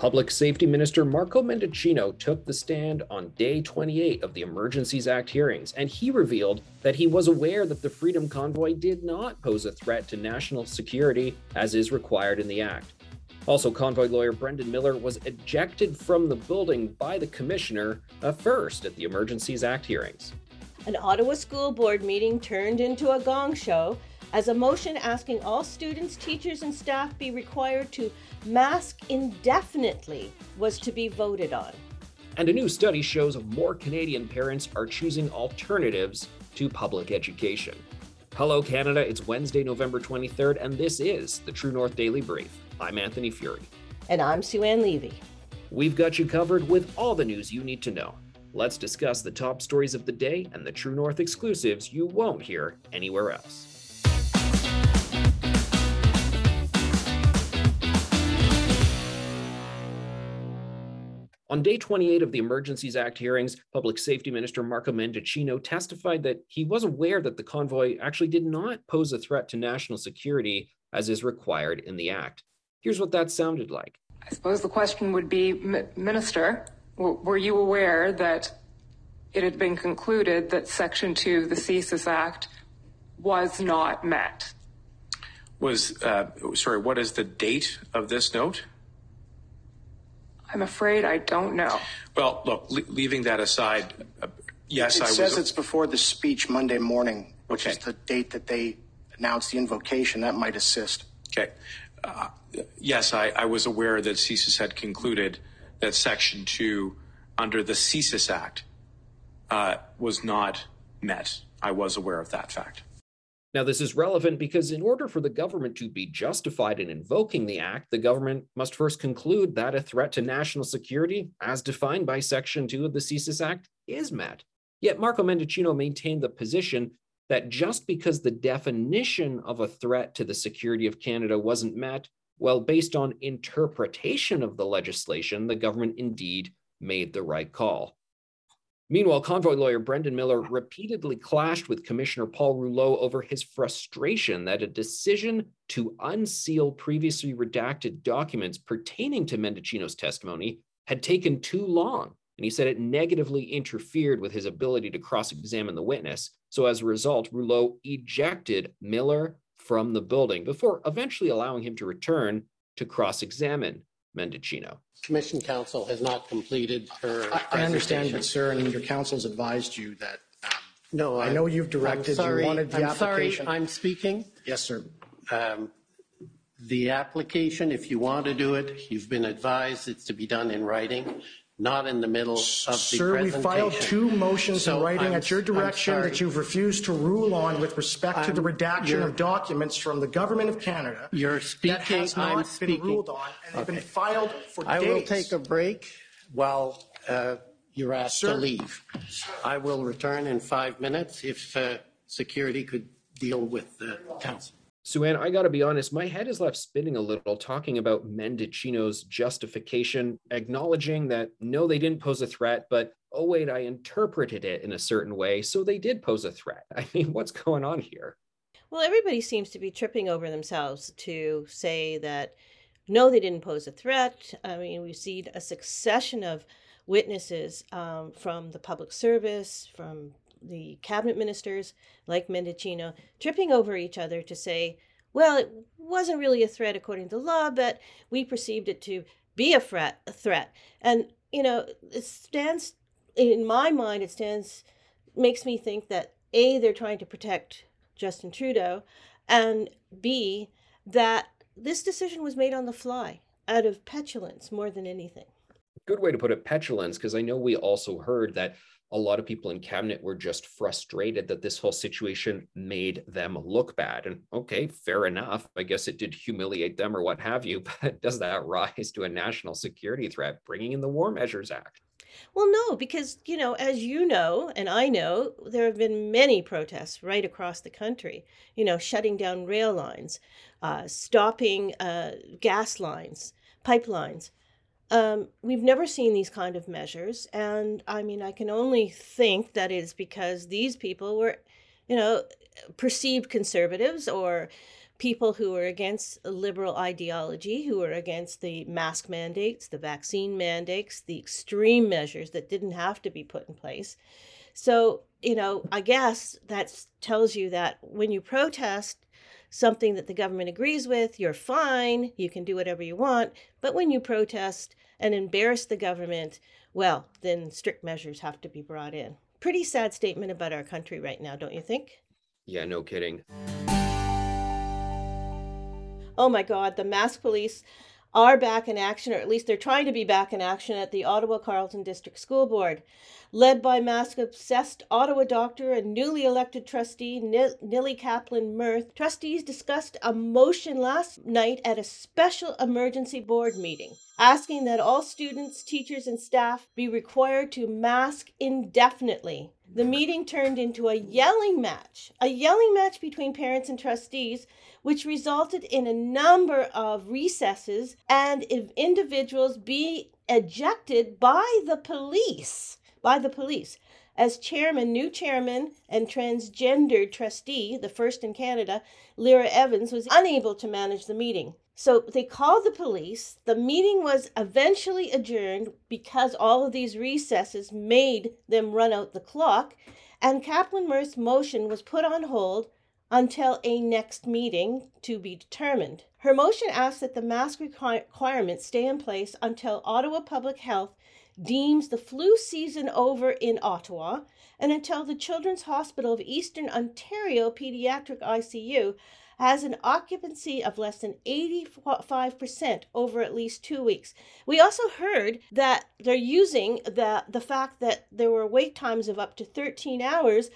Public Safety Minister Marco Mendicino took the stand on day 28 of the Emergencies Act hearings, and he revealed that he was aware that the Freedom Convoy did not pose a threat to national security as is required in the Act. Also, convoy lawyer Brendan Miller was ejected from the building by the commissioner first at the Emergencies Act hearings. An Ottawa School Board meeting turned into a gong show as a motion asking all students, teachers, and staff be required to mask indefinitely was to be voted on. And a new study shows more Canadian parents are choosing alternatives to public education. Hello, Canada. It's Wednesday, November 23rd, and this is the True North Daily Brief. I'm Anthony Furey. And I'm Sue Ann Levy. We've got you covered with all the news you need to know. Let's discuss the top stories of the day and the True North exclusives you won't hear anywhere else. On day 28 of the Emergencies Act hearings, Public Safety Minister Marco Mendicino testified that he was aware that the convoy actually did not pose a threat to national security as is required in the Act. Here's what that sounded like. I suppose the question would be Minister, were you aware that it had been concluded that Section 2 of the CSIS Act was not met? Was, uh, sorry, what is the date of this note? I'm afraid I don't know. Well, look, leaving that aside, uh, yes, it I says it's before the speech Monday morning, which Okay. is the date that they announced the invocation. That might assist. Okay. Uh, yes, I, I was aware that CSIS had concluded that Section 2 under the CSIS Act uh, was not met. I was aware of that fact. Now, this is relevant because in order for the government to be justified in invoking the act, the government must first conclude that a threat to national security, as defined by Section 2 of the CSIS Act, is met. Yet Marco Mendicino maintained the position that just because the definition of a threat to the security of Canada wasn't met, well, based on interpretation of the legislation, the government indeed made the right call. Meanwhile, convoy lawyer Brendan Miller repeatedly clashed with Commissioner Paul Rouleau over his frustration that a decision to unseal previously redacted documents pertaining to Mendicino's testimony had taken too long. And he said it negatively interfered with his ability to cross examine the witness. So as a result, Rouleau ejected Miller from the building before eventually allowing him to return to cross examine Mendicino. Commission counsel has not completed her. I, I understand, presentation. sir, and your counsel's advised you that. Um, No, I know you've directed, I'm you sorry, wanted the I'm sorry, application. I'm speaking. yes, sir. Um, The application, if you want to do it, you've been advised it's to be done in writing, not in the middle of the Sir, we presentation. filed two motions in So writing I'm- at your I'm direction sorry. that you've refused to rule on with respect to the I'm- redaction you're- of documents from the government of Canada. You're That speaking, has I'm not been speaking. ruled on, and they've been Okay. filed for I days. will take a break while uh, you're asked to Sir. leave. I will return in five minutes if uh, security could deal with the counsel. Sue-Ann, I got to be honest, my head is left spinning a little talking about Mendicino's justification, acknowledging that no, they didn't pose a threat, but oh, wait, I interpreted it in a certain way. So they did pose a threat. I mean, what's going on here? Well, everybody seems to be tripping over themselves to say that no, they didn't pose a threat. I mean, we've seen a succession of witnesses um, from the public service, from the cabinet ministers like Mendicino, tripping over each other to say, well, it wasn't really a threat according to law, but we perceived it to be a threat. A threat, and you know, it stands in my mind. It stands makes me think that a they're trying to protect Justin Trudeau, and b that this decision was made on the fly out of petulance more than anything. Good way to put it, petulance, because I know we also heard that a lot of people in cabinet were just frustrated that this whole situation made them look bad. And okay, fair enough. I guess it did humiliate them or what have you, but does that rise to a national security threat, bringing in the War Measures Act? Well, no, because, you know, as you know, and I know, there have been many protests right across the country, you know, shutting down rail lines, uh, stopping uh, gas lines, pipelines. Um, we've never seen these kind of measures. And I mean, I can only think that is because these people were, you know, perceived conservatives or people who were against liberal ideology, who were against the mask mandates, the vaccine mandates, the extreme measures that didn't have to be put in place. So, you know, I guess that tells you that when you protest something that the government agrees with, you're fine, you can do whatever you want. But when you protest and embarrass the government, well, then strict measures have to be brought in. Pretty sad statement about our country right now, don't you think? Yeah, no kidding. Oh my God, the mask police are back in action, or at least they're trying to be back in action at the Ottawa Carleton District School Board. Led by mask obsessed Ottawa doctor and newly elected trustee Nili Kaplan Myrth, trustees discussed a motion last night at a special emergency board meeting asking that all students, teachers, and staff be required to mask indefinitely. The meeting turned into a yelling match, a yelling match between parents and trustees which resulted in a number of recesses and individuals being ejected by the police. By the police. As chairman, new chairman, and transgendered trustee, the first in Canada, Lyra Evans was unable to manage the meeting. So they called the police. The meeting was eventually adjourned because all of these recesses made them run out the clock, and Kaplan Myrth's motion was put on hold until a next meeting to be determined. Her motion asks that the mask requirements stay in place until Ottawa Public Health deems the flu season over in Ottawa and until the Children's Hospital of Eastern Ontario Pediatric ICU has an occupancy of less than 85% over at least two weeks. We also heard that they're using the, the fact that there were wait times of up to 13 hours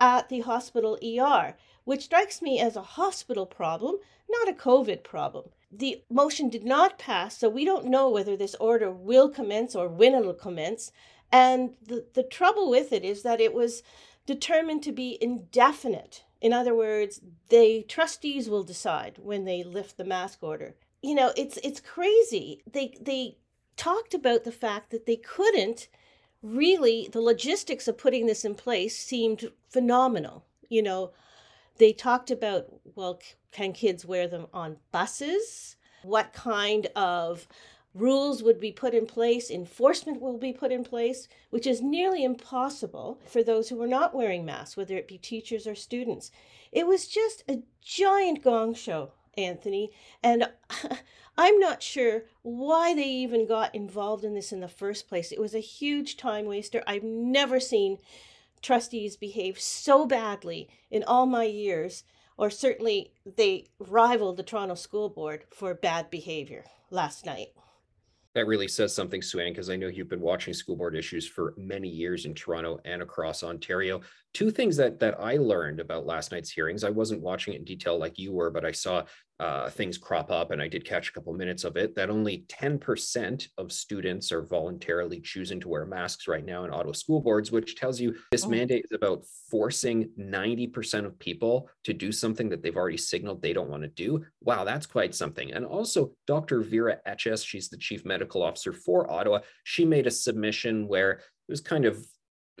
at the hospital ER which strikes me as a hospital problem, not a COVID problem. The motion did not pass, so we don't know whether this order will commence or when it'll commence. And the, the trouble with it is that it was determined to be indefinite. In other words, the trustees will decide when they lift the mask order. You know, it's it's crazy. They they talked about the fact that they couldn't really the logistics of putting this in place seemed phenomenal. You know, they talked about, well, can kids wear them on buses? What kind of rules would be put in place, enforcement will be put in place, which is nearly impossible for those who are not wearing masks, whether it be teachers or students. It was just a giant gong show, Anthony, and I'm not sure why they even got involved in this in the first place. It was a huge time waster. I've never seen trustees behave so badly in all my years, or certainly they rivaled the Toronto School Board for bad behavior last night. That really says something, Sue-Ann, because I know you've been watching school board issues for many years in Toronto and across Ontario. Two things that that I learned about last night's hearings. I wasn't watching it in detail like you were, but I saw uh, things crop up, and I did catch a couple minutes of it. That only 10% of students are voluntarily choosing to wear masks right now in Ottawa school boards, which tells you this oh. mandate is about forcing 90% of people to do something that they've already signaled they don't want to do. Wow, that's quite something. And also, Dr. Vera Etches, she's the chief medical officer for Ottawa, she made a submission where it was kind of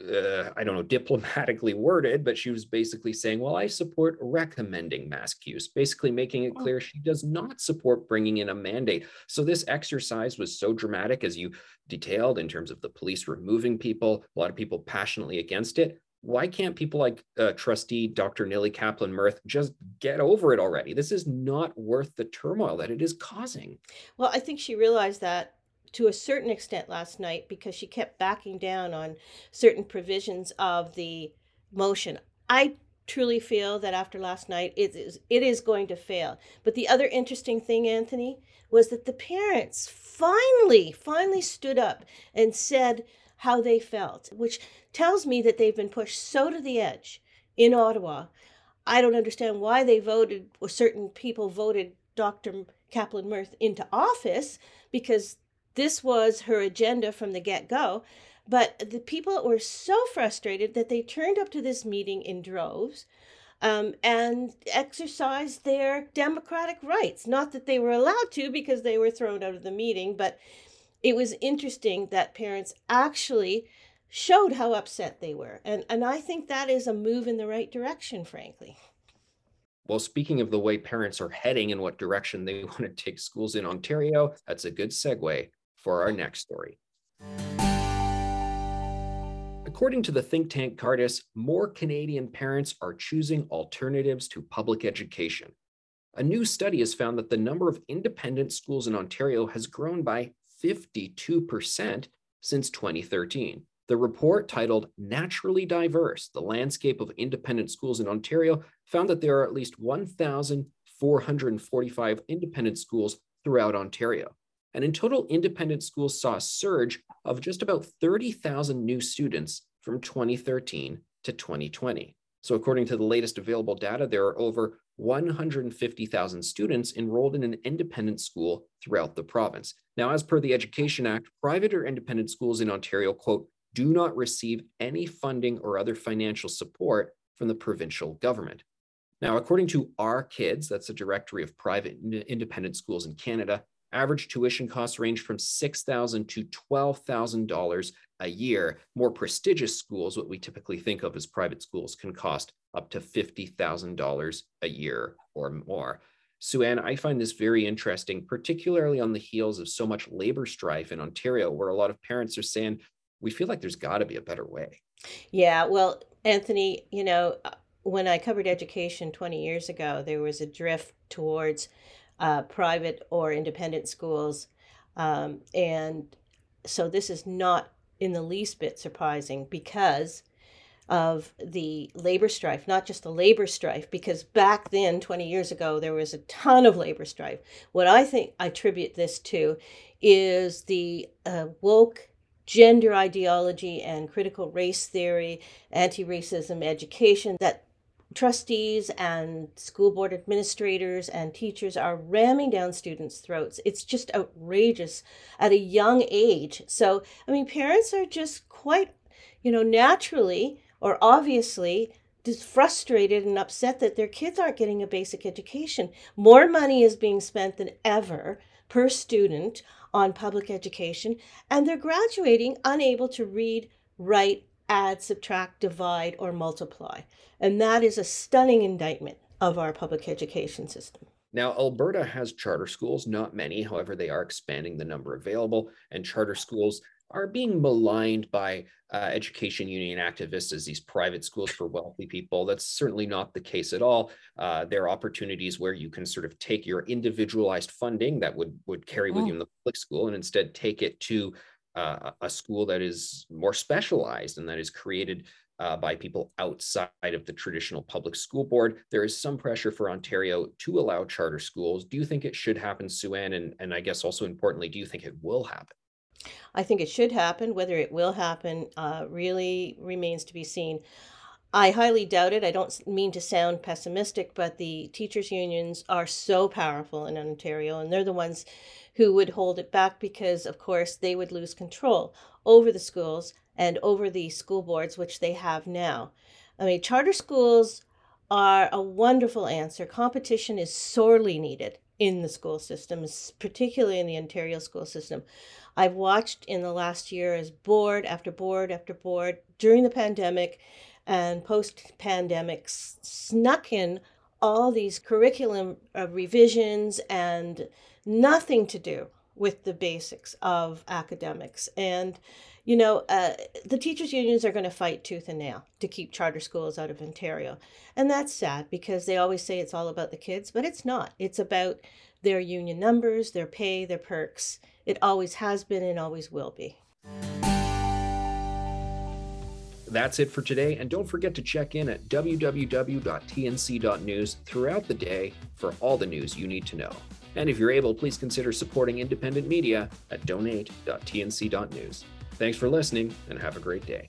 uh, I don't know, diplomatically worded, but she was basically saying, well, I support recommending mask use, basically making it oh. clear she does not support bringing in a mandate. So this exercise was so dramatic, as you detailed, in terms of the police removing people, a lot of people passionately against it. Why can't people like uh, trustee Dr. Nili Kaplan Myrth just get over it already? This is not worth the turmoil that it is causing. Well, I think she realized that to a certain extent last night because she kept backing down on certain provisions of the motion. I truly feel that after last night it is it is going to fail. But the other interesting thing, Anthony, was that the parents finally finally stood up and said how they felt, which tells me that they've been pushed so to the edge in Ottawa. I don't understand why they voted or certain people voted Dr. Kaplan Myrth into office because this was her agenda from the get go. But the people were so frustrated that they turned up to this meeting in droves um, and exercised their democratic rights. Not that they were allowed to because they were thrown out of the meeting, but it was interesting that parents actually showed how upset they were. And, and I think that is a move in the right direction, frankly. Well, speaking of the way parents are heading and what direction they want to take schools in Ontario, that's a good segue for our next story. According to the think tank Cardus, more Canadian parents are choosing alternatives to public education. A new study has found that the number of independent schools in Ontario has grown by 52% since 2013. The report titled Naturally Diverse The Landscape of Independent Schools in Ontario found that there are at least 1,445 independent schools throughout Ontario. And in total, independent schools saw a surge of just about 30,000 new students from 2013 to 2020. So, according to the latest available data, there are over 150,000 students enrolled in an independent school throughout the province. Now, as per the Education Act, private or independent schools in Ontario, quote, do not receive any funding or other financial support from the provincial government. Now, according to Our Kids, that's a directory of private independent schools in Canada, average tuition costs range from 6,000 to $12,000 a year. More prestigious schools, what we typically think of as private schools, can cost up to $50,000 a year or more. Sue-Ann, I find this very interesting, particularly on the heels of so much labor strife in Ontario, where a lot of parents are saying, we feel like there's got to be a better way. Yeah, well, Anthony, you know, uh, when I covered education 20 years ago, there was a drift towards uh, private or independent schools. Um, and so this is not in the least bit surprising because of the labor strife, not just the labor strife, because back then, 20 years ago, there was a ton of labor strife. What I think I attribute this to is the uh, woke gender ideology and critical race theory, anti racism education that trustees and school board administrators and teachers are ramming down students' throats. It's just outrageous at a young age. So, I mean, parents are just quite, you know, naturally or obviously just frustrated and upset that their kids aren't getting a basic education. More money is being spent than ever per student on public education, and they're graduating unable to read, write, add, subtract, divide, or multiply. And that is a stunning indictment of our public education system. Now, Alberta has charter schools, not many, however, they are expanding the number available, and charter schools are being maligned by uh, education union activists as these private schools for wealthy people. That's certainly not the case at all. Uh, there are opportunities where you can sort of take your individualized funding that would would carry with you oh. in the public school and instead take it to uh, a school that is more specialized and that is created uh, by people outside of the traditional public school board. There is some pressure for Ontario to allow charter schools. Do you think it should happen, Sue-Ann? And, and I guess also importantly, do you think it will happen? I think it should happen. Whether it will happen uh, really remains to be seen. I highly doubt it. I don't mean to sound pessimistic, but the teachers' unions are so powerful in Ontario, and they're the ones who would hold it back because, of course, they would lose control over the schools and over the school boards, which they have now. I mean, charter schools are a wonderful answer. Competition is sorely needed in the school system, particularly in the Ontario school system. I've watched in the last year as board after board after board during the pandemic and post pandemic snuck in all these curriculum uh, revisions and nothing to do with the basics of academics. And, you know, uh, the teachers' unions are going to fight tooth and nail to keep charter schools out of Ontario. And that's sad because they always say it's all about the kids, but it's not. It's about their union numbers, their pay, their perks. It always has been and always will be. That's it for today, and don't forget to check in at www.tnc.news throughout the day for all the news you need to know. And if you're able, please consider supporting independent media at donate.tnc.news. Thanks for listening and have a great day.